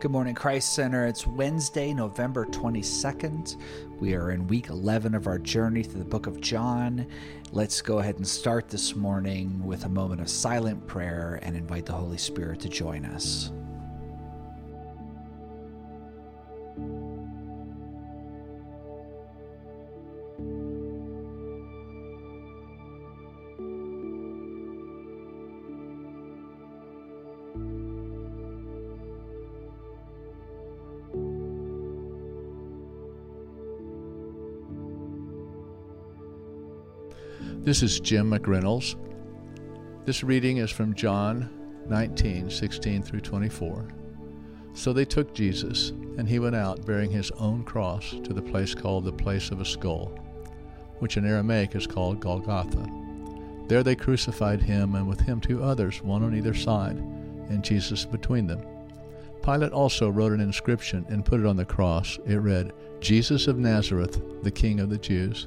Good morning, Christ Center. It's Wednesday, November 22nd. We are in week 11 of our journey through the book of John. Let's go ahead and start this morning with a moment of silent prayer and invite the Holy Spirit to join us. This is Jim McReynolds. This reading is from John 19, 16 through 24. So they took Jesus, and he went out bearing his own cross to the place called the place of a skull, which in Aramaic is called Golgotha. There they crucified him, and with him two others, one on either side, and Jesus between them. Pilate also wrote an inscription and put it on the cross. It read, Jesus of Nazareth, the King of the Jews.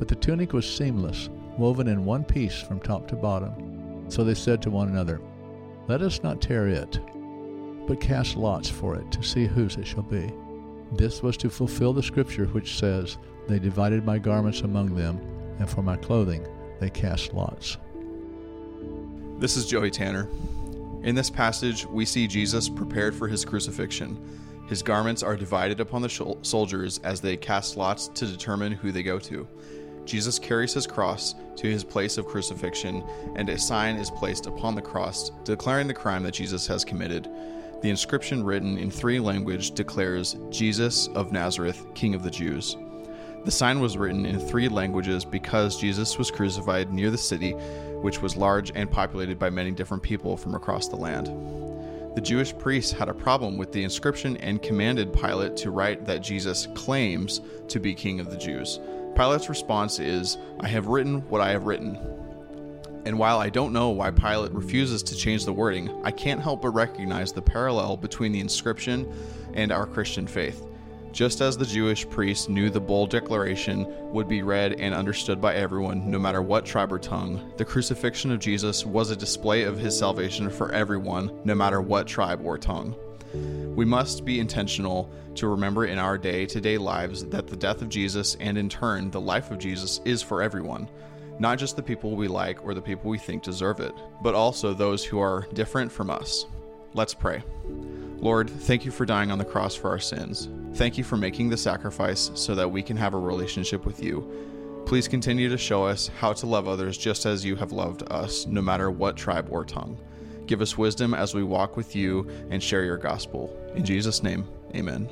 But the tunic was seamless, woven in one piece from top to bottom. So they said to one another, Let us not tear it, but cast lots for it to see whose it shall be. This was to fulfill the scripture which says, They divided my garments among them, and for my clothing they cast lots. This is Joey Tanner. In this passage, we see Jesus prepared for his crucifixion. His garments are divided upon the soldiers as they cast lots to determine who they go to. Jesus carries his cross to his place of crucifixion, and a sign is placed upon the cross declaring the crime that Jesus has committed. The inscription, written in three languages, declares Jesus of Nazareth, King of the Jews. The sign was written in three languages because Jesus was crucified near the city, which was large and populated by many different people from across the land. The Jewish priests had a problem with the inscription and commanded Pilate to write that Jesus claims to be King of the Jews. Pilate's response is, I have written what I have written. And while I don't know why Pilate refuses to change the wording, I can't help but recognize the parallel between the inscription and our Christian faith. Just as the Jewish priests knew the bold declaration would be read and understood by everyone, no matter what tribe or tongue, the crucifixion of Jesus was a display of his salvation for everyone, no matter what tribe or tongue. We must be intentional to remember in our day to day lives that the death of Jesus and in turn the life of Jesus is for everyone, not just the people we like or the people we think deserve it, but also those who are different from us. Let's pray. Lord, thank you for dying on the cross for our sins. Thank you for making the sacrifice so that we can have a relationship with you. Please continue to show us how to love others just as you have loved us, no matter what tribe or tongue. Give us wisdom as we walk with you and share your gospel. In Jesus' name, amen.